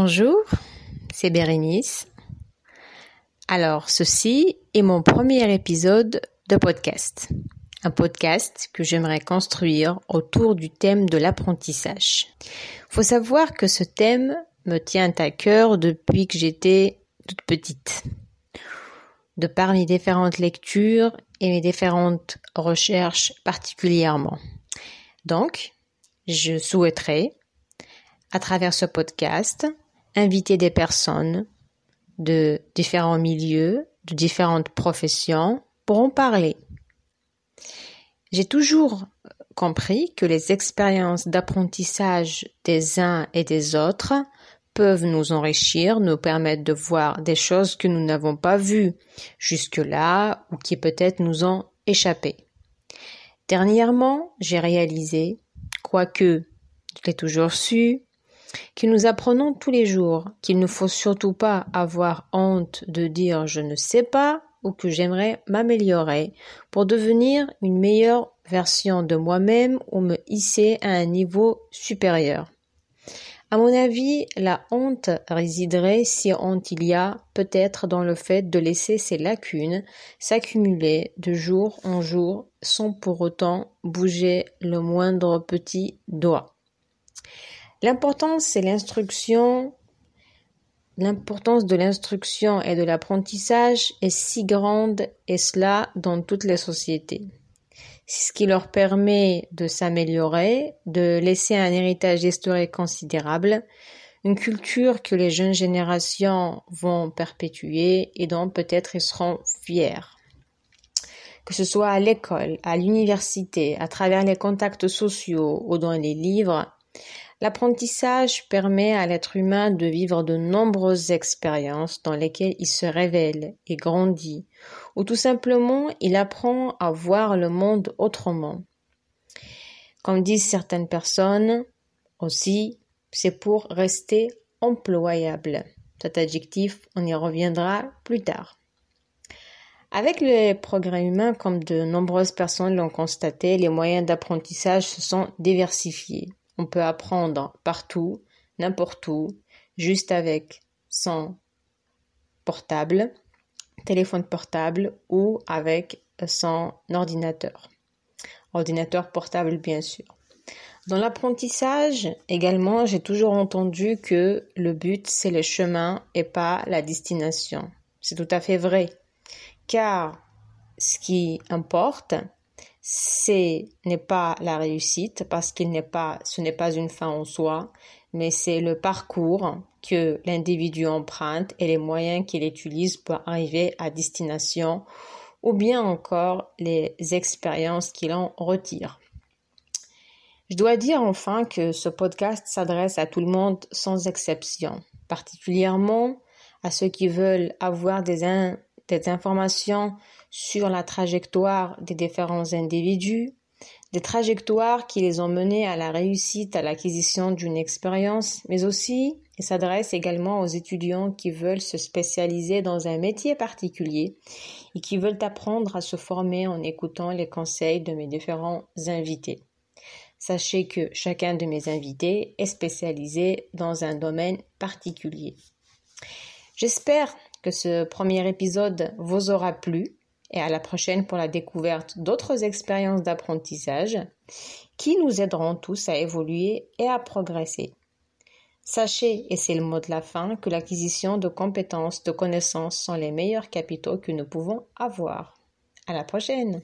Bonjour, c'est Bérénice. Alors, ceci est mon premier épisode de podcast. Un podcast que j'aimerais construire autour du thème de l'apprentissage. Faut savoir que ce thème me tient à cœur depuis que j'étais toute petite. De par mes différentes lectures et mes différentes recherches particulièrement. Donc, je souhaiterais à travers ce podcast, inviter des personnes de différents milieux, de différentes professions pour en parler. J'ai toujours compris que les expériences d'apprentissage des uns et des autres peuvent nous enrichir, nous permettre de voir des choses que nous n'avons pas vues jusque-là ou qui peut-être nous ont échappé. Dernièrement, j'ai réalisé, quoique je l'ai toujours su, que nous apprenons tous les jours, qu'il ne faut surtout pas avoir honte de dire je ne sais pas ou que j'aimerais m'améliorer pour devenir une meilleure version de moi-même ou me hisser à un niveau supérieur. À mon avis, la honte résiderait, si honte il y a, peut-être dans le fait de laisser ces lacunes s'accumuler de jour en jour sans pour autant bouger le moindre petit doigt. L'importance, c'est l'instruction. L'importance de l'instruction et de l'apprentissage est si grande et cela dans toutes les sociétés. C'est ce qui leur permet de s'améliorer, de laisser un héritage historique considérable, une culture que les jeunes générations vont perpétuer et dont peut-être ils seront fiers. Que ce soit à l'école, à l'université, à travers les contacts sociaux ou dans les livres, L'apprentissage permet à l'être humain de vivre de nombreuses expériences dans lesquelles il se révèle et grandit, ou tout simplement il apprend à voir le monde autrement. Comme disent certaines personnes, aussi, c'est pour rester employable. Cet adjectif, on y reviendra plus tard. Avec le progrès humain, comme de nombreuses personnes l'ont constaté, les moyens d'apprentissage se sont diversifiés. On peut apprendre partout, n'importe où, juste avec son portable, téléphone portable ou avec son ordinateur. Ordinateur portable, bien sûr. Dans l'apprentissage, également, j'ai toujours entendu que le but, c'est le chemin et pas la destination. C'est tout à fait vrai. Car ce qui importe, ce n'est pas la réussite parce qu'il n'est pas, ce n'est pas une fin en soi, mais c'est le parcours que l'individu emprunte et les moyens qu'il utilise pour arriver à destination ou bien encore les expériences qu'il en retire. Je dois dire enfin que ce podcast s'adresse à tout le monde sans exception, particulièrement à ceux qui veulent avoir des, des informations sur la trajectoire des différents individus, des trajectoires qui les ont menés à la réussite, à l'acquisition d'une expérience, mais aussi il s'adresse également aux étudiants qui veulent se spécialiser dans un métier particulier et qui veulent apprendre à se former en écoutant les conseils de mes différents invités. Sachez que chacun de mes invités est spécialisé dans un domaine particulier. J'espère que ce premier épisode vous aura plu et à la prochaine pour la découverte d'autres expériences d'apprentissage qui nous aideront tous à évoluer et à progresser. Sachez, et c'est le mot de la fin, que l'acquisition de compétences, de connaissances sont les meilleurs capitaux que nous pouvons avoir. À la prochaine!